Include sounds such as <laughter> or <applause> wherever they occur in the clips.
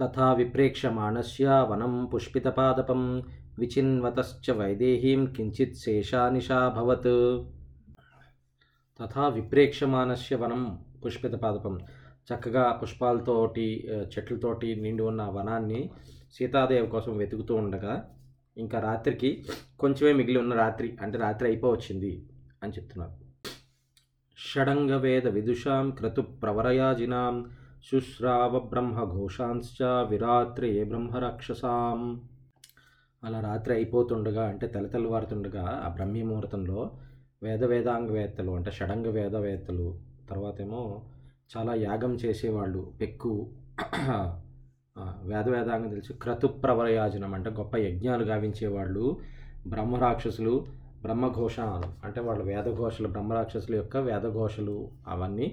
తథా విప్రేక్షమాణస్య వనం పుష్పితపాదపం విచిన్వతశ్చ వైదేహీం కించిత్ శేషానిషాభవత్ తథా విప్రేక్షమానస్య వనం పుష్పితపాదపం. చక్కగా పుష్పాలతోటి చెట్లతోటి నిండి ఉన్న వనాన్ని సీతాదేవి కోసం వెతుకుతూ ఉండగా ఇంకా రాత్రికి కొంచెమే మిగిలి ఉన్న రాత్రి అంటే రాత్రి అయిపోవచ్చింది అని చెప్తున్నారు. షడంగవేద విదుషాం క్రతు ప్రవరయాజినాం శుశ్రావబ్రహ్మఘోషాంశ్చ విరాత్రే బ్రహ్మరాక్షసాం. అలా రాత్రి అయిపోతుండగా అంటే తెల్లతెల్లవారుతుండగా ఆ బ్రహ్మీ ముహూర్తంలో వేద వేదాంగవేత్తలు అంటే షడంగ వేదవేత్తలు తర్వాత ఏమో చాలా యాగం చేసేవాళ్ళు పెక్కు వేద వేదాంగం తెలిసి క్రతు ప్రవరయాజనం అంటే గొప్ప యజ్ఞాలు గావించేవాళ్ళు బ్రహ్మరాక్షసులు బ్రహ్మఘోషాలు అంటే వాళ్ళ వేదఘోషలు బ్రహ్మరాక్షసుల యొక్క వేదఘోషలు అవన్నీ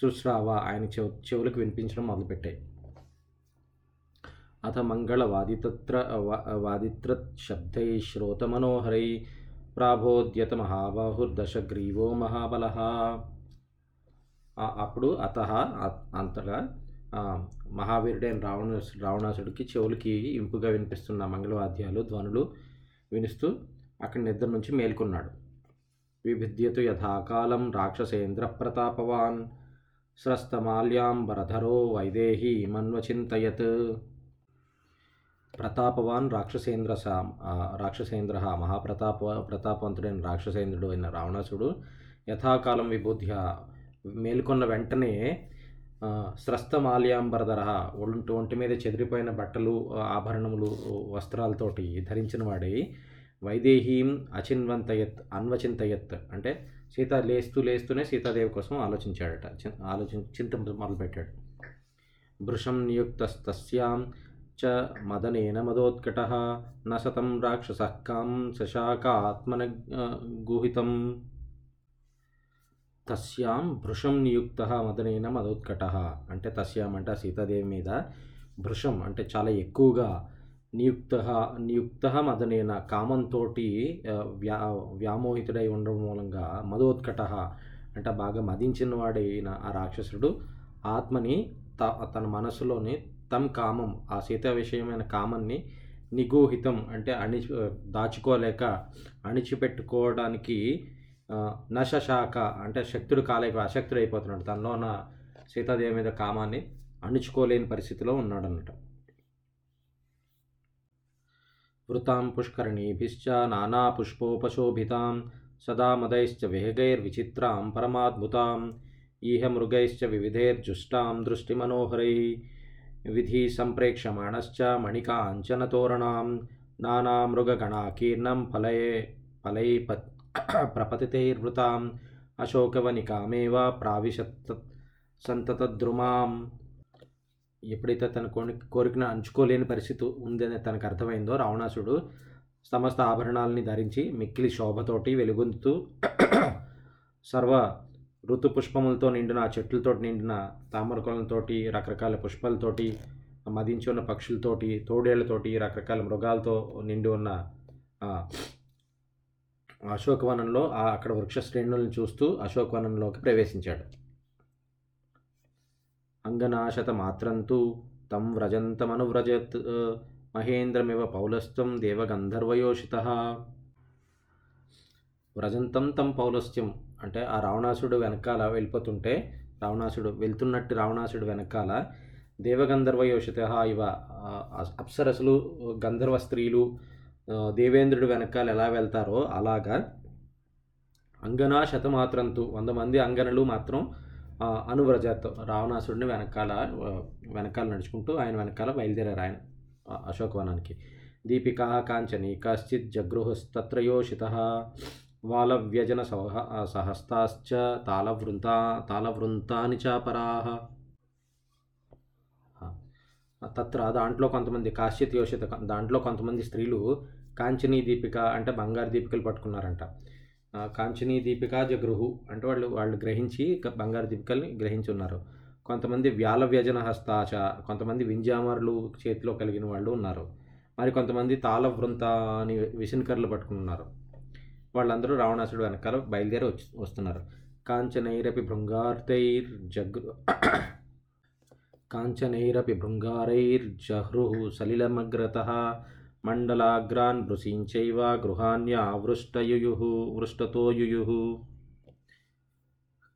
సుశ్రావ ఆయన చెవు చెవులకు వినిపించడం మొదలుపెట్టాయి అథ మంగళ వాదితత్ర వా- వాదిత్రత్ శబ్దై శ్రోతమనోహరై ప్రాబోద్యత మహాబాహుర్దశగ్రీవో మహాబల. అప్పుడు అత అంతగా మహావీరుడైన రావణ రావణాసుడికి చెవులకి ఇంపుగా వినిపిస్తున్న మంగళవాద్యాలు ధ్వనులు వినిస్తూ అక్కడి నిద్ర నుంచి మేల్కొన్నాడు. విభిద్యతు యథాకాలం రాక్షసేంద్ర ప్రతాపవాన్. స్రస్తమాల్యాంబరధరో వైదేహి మన్వచింతయత్ ప్రతాపవాన్ రాక్షసేంద్ర సా రాక్షసేంద్ర మహాప్రతాప ప్రతాపవంతుడైన రాక్షసేంద్రుడు అయిన రావణాసుడు యథాకాలం విబుద్ధ్య మేల్కొన్న వెంటనే స్రస్తమాల్యాంబరధర ఒంటి ఒంటి మీద చెదిరిపోయిన బట్టలు ఆభరణములు వస్త్రాలతోటి ధరించిన వాడై వైదేహీం అచిన్వంతయత్ అన్వచింతయత్ అంటే సీత లేస్తూ లేస్తూనే సీతాదేవి కోసం ఆలోచించాడట. ఆలోచి చింత మొదలుపెట్టాడు. భృశం నియుక్తస్తస్యాం చ మదనేన మదోత్కట నశతం రాక్షస కాం శశాక ఆత్మన గూహితం గుహితం తస్యాం భృషం నియుక్త మదనేన మదోత్కట. అంటే తస్యాం అంటే ఆ సీతాదేవి మీద. భృషం అంటే చాలా ఎక్కువగా నియుక్త నియుక్త మదనేన కామంతో వ్యా వ్యామోహితుడై ఉండడం మూలంగా మదోత్కట అంటే బాగా మదించిన వాడైన ఆ రాక్షసుడు ఆత్మని త తన మనసులోని తమ్ కామం ఆ సీత విషయమైన కామాన్ని నిగూహితం అంటే అణిచి దాచుకోలేక అణిచిపెట్టుకోవడానికి నశశాఖ అంటే శక్తుడు కాలేక అశక్తుడు అయిపోతున్నాడు తనలో ఉన్న సీతాదేవి మీద కామాన్ని అణుచుకోలేని పరిస్థితిలో ఉన్నాడు वृतां पुष्करणीभिश्च नानापुष्पोपशोभितां सदा मदैश्च विहगैर्विचित्रां परमाद्भुतां इह मृगैश्च विविधैर्जुष्टां दृष्टिमनोहरैः, विधिसम्प्रेक्ष्यमाणश्च मणिकाञ्चनतोरणां, नानामृगगणाकीर्णं फलये फलैः पत् <coughs> प्रपतितैर्वृताम् अशोकवनिकामेव प्राविशत् सन्ततद्रुमां ఎప్పుడైతే తన కోరి కోరికను అంచుకోలేని పరిస్థితి ఉందని తనకు అర్థమైందో రావణాసుడు సమస్త ఆభరణాలని ధరించి మిక్కిలి శోభతోటి వెలుగొందుతూ సర్వ ఋతు పుష్పములతో నిండిన ఆ చెట్లతో నిండిన తామరకులతోటి రకరకాల పుష్పాలతోటి మదించి ఉన్న పక్షులతోటి తోడేళ్ళతోటి రకరకాల మృగాలతో నిండి ఉన్న అశోకవనంలో ఆ అక్కడ వృక్ష శ్రేణులను చూస్తూ అశోకవనంలోకి ప్రవేశించాడు. అంగనాశత మాత్రంతు తం వ్రజంతమనువ్రజత్ మహేంద్రమివ పౌలస్త్యం దేవగంధర్వయోషిత. వ్రజంతం తం పౌలస్త్యం అంటే ఆ రావణాసుడు వెనకాల వెళ్ళిపోతుంటే రావణాసుడు వెళ్తున్నట్టు రావణాసుడు వెనకాల దేవగంధర్వయోషిత ఇవ అప్సరసులు గంధర్వ స్త్రీలు దేవేంద్రుడు వెనకాల ఎలా వెళ్తారో అలాగా అంగనా శతమాత్రంతు వంద మంది అంగనలు మాత్రం అనువ్రజతో రావణాసుడిని వెనకాల వెనకాల నడుచుకుంటూ ఆయన వెనకాల బయలుదేరారు ఆయన అశోకవనానికి. దీపికా కాంచని కశ్చిత్ జగృహస్తత్రయోషిత వాలవ్యజన సహ సహస్తాశ్చ తాళవృంతా తాళవృంతాని చాపరాహ తత్ర దాంట్లో కొంతమంది కాశ్చిత్ యోషిత దాంట్లో కొంతమంది స్త్రీలు కాంచనీ దీపిక అంటే బంగారు దీపికలు పట్టుకున్నారంట. కాంచనీ దీపిక జగృహు అంటే వాళ్ళు వాళ్ళు గ్రహించి బంగారు దీపికల్ని గ్రహించి ఉన్నారు కొంతమంది వ్యాల వ్యజన హస్తాచ కొంతమంది వింజామరులు చేతిలో కలిగిన వాళ్ళు ఉన్నారు. మరి కొంతమంది తాళ వృంత అని విసిన్కర్లు పట్టుకున్నారు వాళ్ళందరూ రావణాసుడు వెనకాల బయలుదేరి వచ్చి వస్తున్నారు. కాంచనైరపి భృంగార్తైర్ జగృ కాంచనైరపి భృంగారైర్జహ్రుः సలిలమగ్రత మండలాగ్రాన్ భృశీంచైవ గృహాన్యావృష్టయుయుः వృష్టతో యుయుः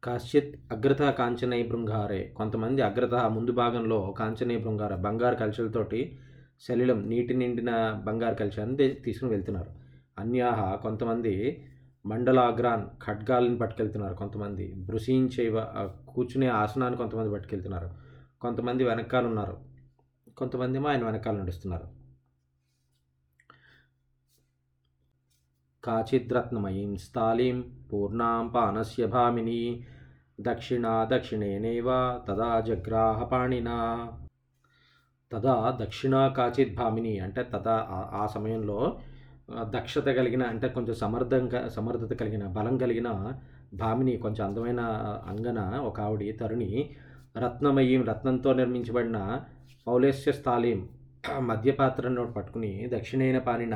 కాశ్చిత్ అగ్రత కాంచనై భృంగారే కొంతమంది అగ్రత ముందు భాగంలో కాంచనై భృంగార బంగారు కలశలతోటి శలిలం నీటి నిండిన బంగారు కలశాన్ని తీసుకుని వెళ్తున్నారు. అన్యాహ కొంతమంది మండలాగ్రాన్ ఖడ్గాలను పట్టుకెళ్తున్నారు. కొంతమంది భృశీంచైవ కూర్చునే ఆసనాన్ని కొంతమంది పట్టుకెళ్తున్నారు. కొంతమంది వెనకాల ఉన్నారు. కొంతమంది ఆయన వెనకాల నడుస్తున్నారు. కాచిద్రత్నమయీం స్థాళీం పూర్ణాం పానస్య భామిని దక్షిణా దక్షిణేనేవ తదా జగ్రాహ పాణినా తదా దక్షిణా కాచిత్ భామిని అంటే తదా ఆ సమయంలో దక్షత కలిగిన అంటే కొంచెం సమర్థంగా సమర్థత కలిగిన బలం కలిగిన భామిని కొంచెం అందమైన అంగన ఒక ఆవిడి తరుణి రత్నమయీం రత్నంతో నిర్మించబడిన పౌలేస్య స్థాళీం మధ్యపాత్రను పట్టుకుని దక్షిణైన పానిన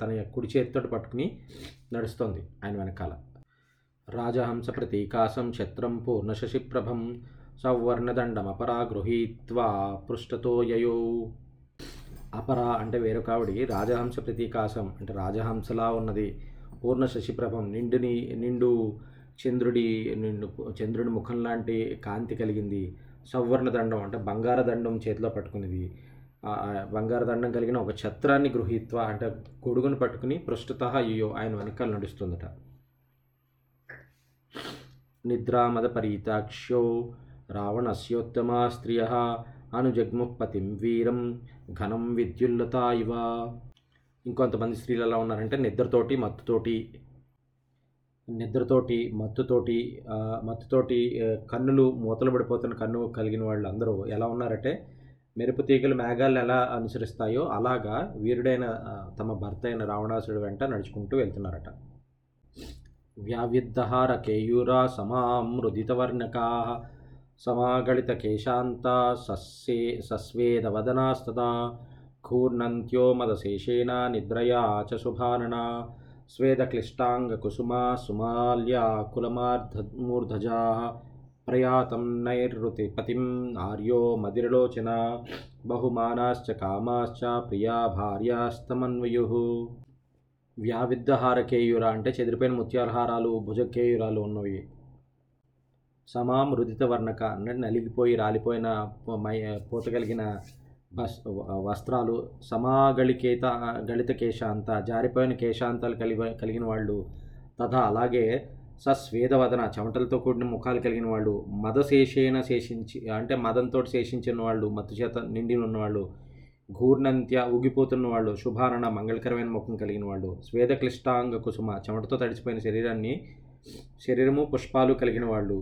తన కుడి చేతితో పట్టుకుని నడుస్తోంది ఆయన వెనకాల. రాజహంస ప్రతీకాసం ఛత్రం పూర్ణశశిప్రభం సౌవర్ణదండమపరా గృహీత్వా పృష్ఠతో యయో. అపర అంటే వేరొకావిడి రాజహంస ప్రతీకాసం అంటే రాజహంసలా ఉన్నది. పూర్ణ శశిప్రభం నిండుని నిండు చంద్రుడి నిండు చంద్రుడి ముఖం లాంటి కాంతి కలిగింది. సౌవర్ణ దండం అంటే బంగార దండం చేతిలో పట్టుకునేది బంగారు దండం కలిగిన ఒక ఛత్రాన్ని గృహీత్వ అంటే గొడుగును పట్టుకుని పృష్ఠత అయ్యో ఆయన వెనకాల నడుస్తుందట. నిద్రామద పరీతాక్షో రావణస్యోత్తమ స్త్రియ అనుజగ్ముపతిం వీరం ఘనం విద్యుల్లత ఇవ. ఇంకొంతమంది స్త్రీలు ఎలా ఉన్నారంటే నిద్రతోటి మత్తుతోటి నిద్రతోటి మత్తుతోటి మత్తుతోటి కన్నులు మూతలు పడిపోతున్న కన్ను కలిగిన వాళ్ళు అందరూ ఎలా ఉన్నారంటే మెరుపు తీగలు మేఘాలను ఎలా అనుసరిస్తాయో అలాగా వీరుడైన తమ భర్త అయిన రావణాసుడు వెంట నడుచుకుంటూ వెళ్తున్నారట. వ్యావిద్ధహార కేయూరా సమామృదితవర్ణకా సమాగళిత కేశాంత సస్సే సస్వేదవదనాస్తదా కూర్ణంత్యో మదశేషేణ నిద్రయా చ శుభానన స్వేదక్లిష్టాంగకుసుమా సుమాల్యా కులమార్ధమూర్ధజా ప్రయాతం నైరుతిపతిం ఆర్యో మదిరలోచన బహుమానాశ్చ కామాశ్చ ప్రియా భార్యాస్తమన్వయు వ్యావిద్ధహారకేయుర అంటే చెదిరిపోయిన ముత్యాలహారాలు భుజకేయురాలు ఉన్నవి. సమా మృదిత వర్ణక అంటే నలిగిపోయి రాలిపోయిన మై పూత కలిగిన బస్ వస్త్రాలు సమాగళికేత గళిత కేశాంత జారిపోయిన కేశాంతాలు కలిగి కలిగిన వాళ్ళు తథా అలాగే సస్వేదవదన చెమటలతో కూడిన ముఖాలు కలిగిన వాళ్ళు మదశేషేణ శేషించి అంటే మదంతో శేషించిన వాళ్ళు మత్తు చేత నిండి ఉన్నవాళ్ళు ఘూర్ణంత్య ఊగిపోతున్న వాళ్ళు శుభారణ మంగళకరమైన ముఖం కలిగిన వాళ్ళు స్వేద క్లిష్టాంగ కుసుమ చెమటతో తడిచిపోయిన శరీరాన్ని శరీరము పుష్పాలు కలిగిన వాళ్ళు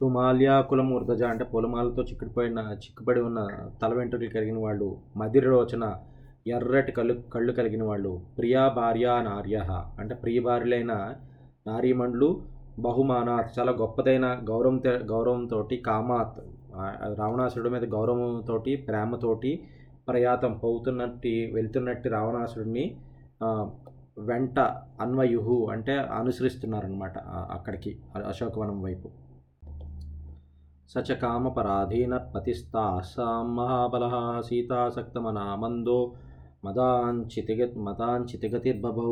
సుమాల్యాకులం ఉర్దజ అంటే పొలమాలతో చిక్కుడిపోయిన చిక్కుబడి ఉన్న తల వెంట్రుకలు కలిగిన వాళ్ళు మదిరలోచన ఎర్రటి కళ్ళు కళ్ళు కలిగిన వాళ్ళు ప్రియా భార్య నార్య అంటే ప్రియ భార్యలైన నారీమణులు బహుమానాత్. చాలా గొప్పదైన గౌరవం గౌరవంతో కామాత్. రావణాసురుడి మీద గౌరవంతో ప్రేమతోటి ప్రయాతం పోతున్నట్టు వెళ్తున్నట్టు రావణాసురుడిని వెంట అన్వయుహు అంటే అనుసరిస్తున్నారనమాట అక్కడికి అశోకవనం వైపు. సచకామపరాధీన పతిస్తాసాం మహాబల సీతాసక్తమనా మందో మదాంచితిగ మదాంచితిగతిర్బభౌ.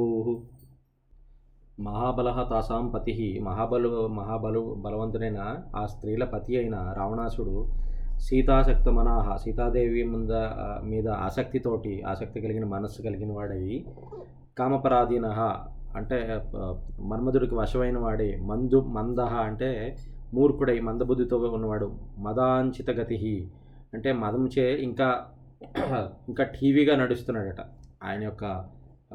మహాబల తాసాం పతి. మహాబలు మహాబలు బలవంతుడైన ఆ స్త్రీల పతి అయిన రావణాసుడు సీతాసక్త మనాహ సీతాదేవి ముంద మీద ఆసక్తితోటి ఆసక్తి కలిగిన మనస్సు కలిగిన వాడై కామపరాధీన అంటే మన్మధుడికి వశమైన వాడే మందు మందహ అంటే మూర్ఖుడై మందబుద్ధితో ఉన్నవాడు మదాంచిత గతి. అంటే మదంచే ఇంకా ఇంకా టీవీగా నడుస్తున్నాడట. ఆయన యొక్క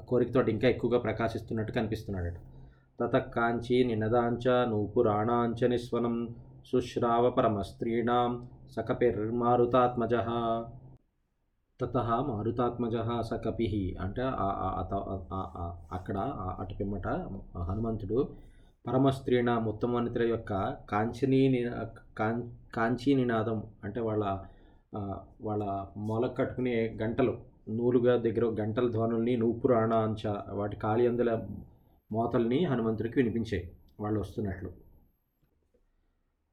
కోరికతోటి ఇంకా ఎక్కువగా ప్రకాశిస్తున్నట్టు కనిపిస్తున్నాడట. తతకాంచీ నినదాంచ నూపురాణాంచ నిస్వనం శుశ్రావ పరమస్త్రీణాం సకపిర్మారుతాత్మజ తత మారుతాత్మజ సకపి అంటే అక్కడ అటు పిమ్మట హనుమంతుడు పరమస్త్రీణ ఉత్తమవనితుల యొక్క కాంచనీ కాంచీ నినాదం అంటే వాళ్ళ వాళ్ళ మొల కట్టుకునే గంటలు నూలుగా దగ్గర గంటల ధ్వనుల్ని నూపురాణ అంచ వాటి కాళి అందుల మోతల్ని హనుమంతుడికి వినిపించాయి. వాళ్ళు వస్తున్నట్లు.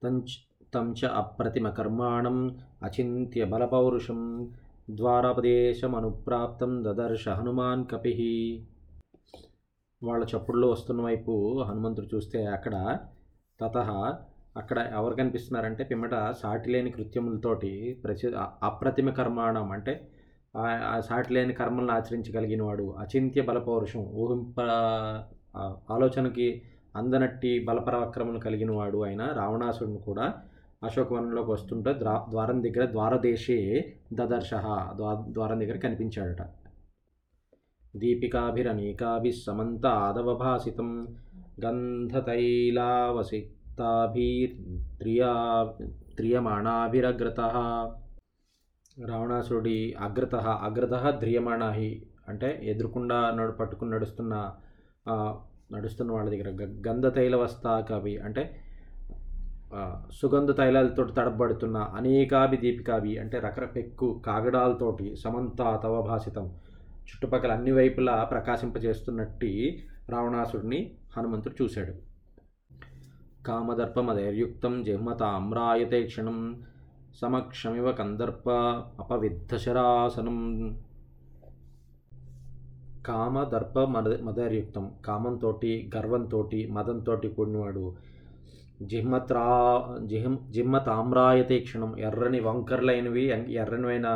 తంచ్ తంచ అప్రతిమ కర్మాణం అచింత్య బలపౌరుషం ద్వారపదేశమనుప్రాప్తం దదర్శ హనుమాన్ కపి. వాళ్ళ చప్పుడులో వస్తున్న వైపు హనుమంతుడు చూస్తే అక్కడ తత అక్కడ ఎవరు కనిపిస్తున్నారంటే పిమ్మట సాటి లేని కృత్యములతోటి ప్రసి అప్రతిమ కర్మాణం అంటే సాటిలేని సాటి లేని కర్మలను ఆచరించగలిగిన వాడు అచింత్య బలపౌరుషం ఊహింప ఆలోచనకి అందనట్టి బలపరాక్రమలు కలిగిన వాడు అయిన రావణాసుడిని కూడా అశోకవనంలోకి వస్తుంటే ద్వా ద్వారం దగ్గర ద్వారదేశే దదర్శ ద్వారం దగ్గర కనిపించాడట. దీపికాభిరనేకాభి సమంత ఆదవభాసితం గంధతైలావసితాభిర్త్రియా త్రియమాణాభిరగ్రత. రావణాసురుడి అగ్రత అగ్రత ధ్రియమాణాహి అంటే ఎదురుకుండా నడు పట్టుకుని నడుస్తున్న నడుస్తున్న వాళ్ళ దగ్గర గంధ తైల వస్తాకవి అంటే సుగంధ తైలాలతో తడబడుతున్న అనేకాభి దీపికాభి అంటే రకరపెక్కు కాగడాలతోటి సమంత తవభాసితం చుట్టుపక్కల అన్ని వైపులా ప్రకాశింపజేస్తున్నట్టి రావణాసుడిని హనుమంతుడు చూశాడు. కామదర్పమధైర్యుక్తం జిహ్మత అమ్రాయతే క్షణం సమక్షమివ కందర్ప అపవిద్ధశరాసనం కామదర్ప మద మదర్యుక్తం. కామంతో గర్వంతో మదంతో కూడినవాడు. జిహ్మత్రా జిహం జిహ్మతామ్రాయతే క్షణం. ఎర్రని వంకర్లైనవి ఎర్రనివైన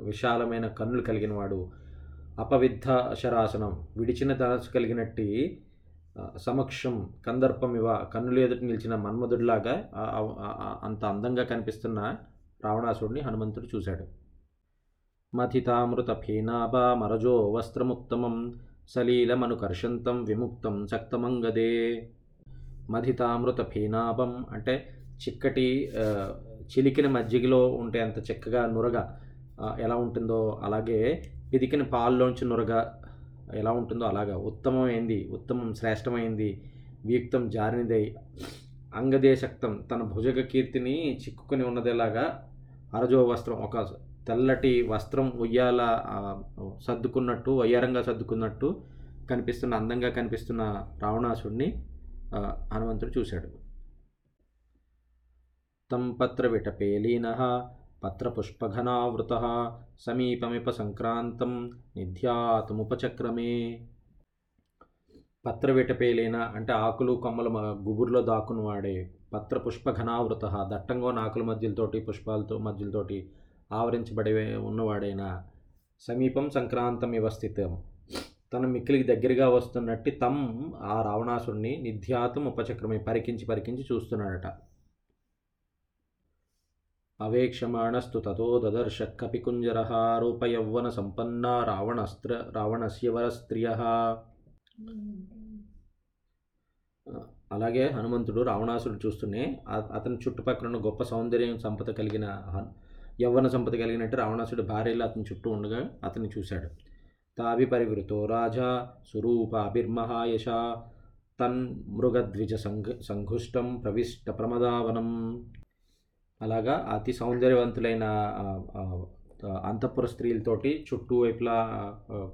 విశాలమైన కన్నులు కలిగినవాడు. అపవిద్ధ శరాసనం విడిచిన తనసు కలిగినట్టి సమక్షం కందర్పమివ కన్నులు ఎదుటి నిలిచిన మన్మధుడిలాగా అంత అందంగా కనిపిస్తున్న రావణాసుడిని హనుమంతుడు చూశాడు. మథితామృతఫీనాభామరజో మరజో వస్త్రముత్తమం సలీలమనుకర్షంతం విముక్తం శక్తమంగదే. మధితామృత ఫీనాభం అంటే చిక్కటి చిలికిన మజ్జిగలో ఉంటే అంత చిక్కగా నురగ ఎలా ఉంటుందో అలాగే పిదికిన పాల్లోంచి నురగ ఎలా ఉంటుందో అలాగా ఉత్తమమైంది ఉత్తమం శ్రేష్టమైంది వియుక్తం జారినిదై. అంగదేశక్తం తన భుజగ కీర్తిని చిక్కుకొని ఉన్నదేలాగా అరజో వస్త్రం ఒక తెల్లటి వస్త్రం ఉయ్యాల సర్దుకున్నట్టు వయ్యారంగా సర్దుకున్నట్టు కనిపిస్తున్న అందంగా కనిపిస్తున్న రావణాసుడిని హనుమంతుడు చూశాడు. తం పత్ర విటపేలీన పత్రపుష్పఘనావృత సమీపమిప సంక్రాంతం నిధ్యాతముపచక్రమే. పత్రవిటపేలేన అంటే ఆకులు కొమ్మల గుబురులో దాక్కుని వాడే పత్రపుష్ప ఘనావృత దట్టంగా ఆకుల మధ్యలతోటి పుష్పాలతో మధ్యలతోటి ఆవరించబడి ఉన్నవాడైన సమీపం సంక్రాంతం ఇవ స్థితం తన మిక్కిలికి దగ్గరగా వస్తున్నట్టు తమ్ ఆ రావణాసుడిని నిధ్యాతం ఉపచక్రమే పరికించి పరికించి చూస్తున్నాడట. అవేక్షమాణస్తు తతో దదర్శ కపికుంజర రూపయౌవన సంపన్న రావణస్త్ర రావణస్య వరస్త్రియ. అలాగే హనుమంతుడు రావణాసుడు చూస్తూనే అతని చుట్టుపక్కల ఉన్న గొప్ప సౌందర్యం సంపద కలిగిన యవ్వన సంపద కలిగినట్టు రావణాసుడు భార్యలు అతని చుట్టూ ఉండగా అతన్ని చూశాడు. తాభిపరివృతో రాజా స్వరూపాభిర్మహాయశ తన్ మృగద్విజ సంఘ సంఘుష్టం ప్రవిష్ట ప్రమదావనం. అలాగా అతి సౌందర్యవంతులైన అంతఃపుర స్త్రీలతోటి చుట్టూ వైపులా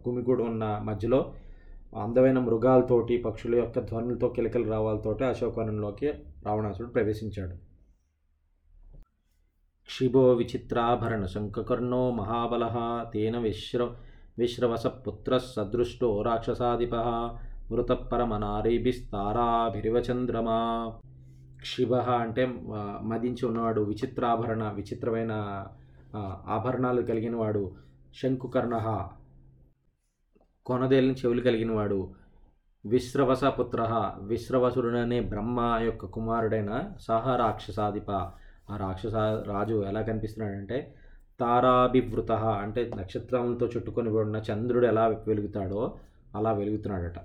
కుమిగూడు ఉన్న మధ్యలో అందమైన మృగాలతోటి పక్షుల యొక్క ధ్వనులతో కిలకలు రావాలతోటి అశోకవనంలోకి రావణాసుడు ప్రవేశించాడు. క్షిభో విచిత్రాభరణ శంఖకర్ణో మహాబల తేన విశ్ర విశ్రవసపుత్ర సదృష్టో రాక్షసాధిప మృతపరమనారీభిస్తారాభిరివచంద్రమా క్షిభ అంటే మదించి ఉన్నవాడు విచిత్రాభరణ విచిత్రమైన ఆభరణాలు కలిగిన వాడు శంకుకర్ణ కొనదేలిన చెవులు కలిగినవాడు విశ్రవసపుత్ర విశ్రవస విశ్రవసుడుననే బ్రహ్మ యొక్క కుమారుడైన సహ రాక్షసాధిప. ఆ రాక్షస రాజు ఎలా కనిపిస్తున్నాడంటే తారాభివృత అంటే నక్షత్రంతో చుట్టుకొని ఉన్న చంద్రుడు ఎలా వెలుగుతాడో అలా వెలుగుతున్నాడట.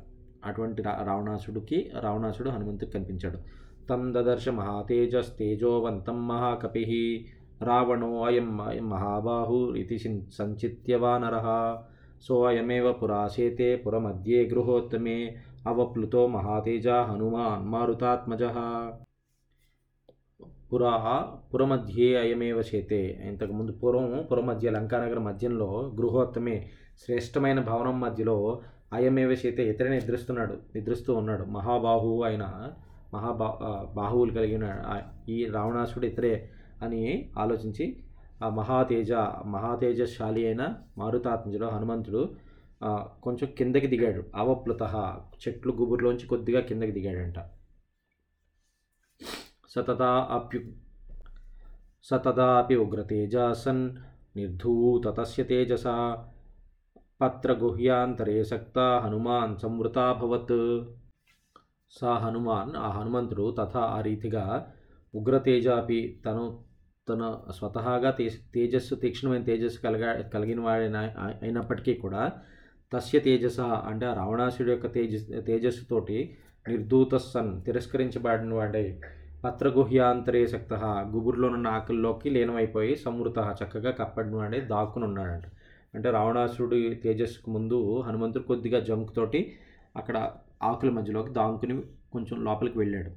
అటువంటి రా రావణాసుడికి రావణాసుడు హనుమంతుడికి కనిపించాడు. తం దదర్శ మహాతేజస్తేజోవంతం మహాకపి రావణో అయం మహాబాహు ఇది సంచిత్యవానర సోయమేవ పురాశేతే పురమధ్యే గృహోత్తమే అవప్లుతో మహాతేజ హనుమాన్ మారుతాత్మజ పురా పురమధ్యే అయమేవ చేతే ఇంతకుముందు పూర్వం పురమధ్య లంకానగర మధ్యంలో గృహోత్తమే శ్రేష్టమైన భవనం మధ్యలో అయమేవ చేతే ఇతర నిద్రిస్తున్నాడు నిద్రిస్తూ ఉన్నాడు. మహాబాహువు అయిన మహాబా బాహువులు కలిగిన ఈ రావణాసుడు ఇతరే అని ఆలోచించి ఆ మహాతేజ మహాతేజశాలి అయిన మారుతాత్మజుడు హనుమంతుడు కొంచెం కిందకి దిగాడు. అవప్లుత చెట్లు గుబురులోంచి కొద్దిగా కిందకి దిగాడంట. సతదా అప్యు సతదాపి ఉగ్రతేజాసన్ నిర్ధూత తస్య తేజస పత్రగుహ్యాంతరే సక్త హనుమాన్ సంవృతాభవత్ సా హనుమాన్ ఆ హనుమంతుడు తథా ఆ రీతిగా ఉగ్రతేజాపి తను తన స్వతహాగా తే తేజస్సు తీక్ష్ణమైన తేజస్సు కలగా కలిగిన వాడైన అయినప్పటికీ కూడా తస్య తేజస అంటే ఆ రావణాసుడి యొక్క తేజస్ తేజస్సుతోటి నిర్ధూత సన్ తిరస్కరించబడిన వాడై పత్రగుహ్యాంతరే శక్త. గుబురులోనున్న ఆకుల్లోకి లీనమైపోయి సమృత చక్కగా కప్పడిన దాక్కునున్నాడంట అంటే రావణాసుడి తేజస్సుకు ముందు హనుమంతుడు కొద్దిగా జంకుతోటి అక్కడ ఆకుల మధ్యలోకి దాంకుని కొంచెం లోపలికి వెళ్ళాడు.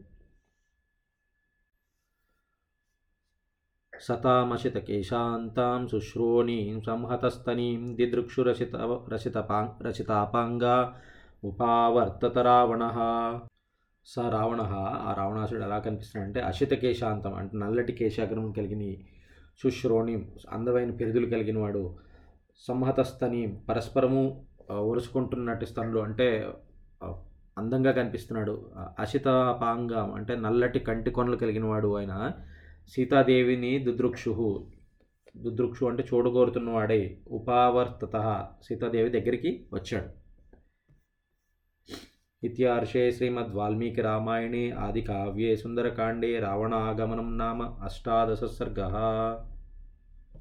సతామశిత కేశాంతాం శుశ్రోణీం సంహతస్తనీం దిదృక్షురసిత రసితపా రసితాపాంగా ఉపావర్తత రావణ. స రావణ ఆ రావణాసుడు ఎలా కనిపిస్తున్నాడంటే అశిత కేశాంతం అంటే నల్లటి కేశాగ్రం కలిగిన శుశ్రోణి అందమైన పెరుదులు కలిగిన వాడు సంహతస్తని పరస్పరము ఒరుసుకుంటున్నట్టు స్తనులు అంటే అందంగా కనిపిస్తున్నాడు. అశితపాంగం అంటే నల్లటి కంటి కొనలు కలిగిన వాడు ఆయన సీతాదేవిని దుదృక్షు దుదృక్షు అంటే చూడగోరుతున్న వాడే ఉపావర్తత. సీతాదేవి దగ్గరికి వచ్చాడు. ఇత్యార్షే శ్రీమద్ వాల్మీకి రామాయణే ఆది కావ్యే సుందరకాండే రావణాగమనం నామ అష్టాదశ సర్గ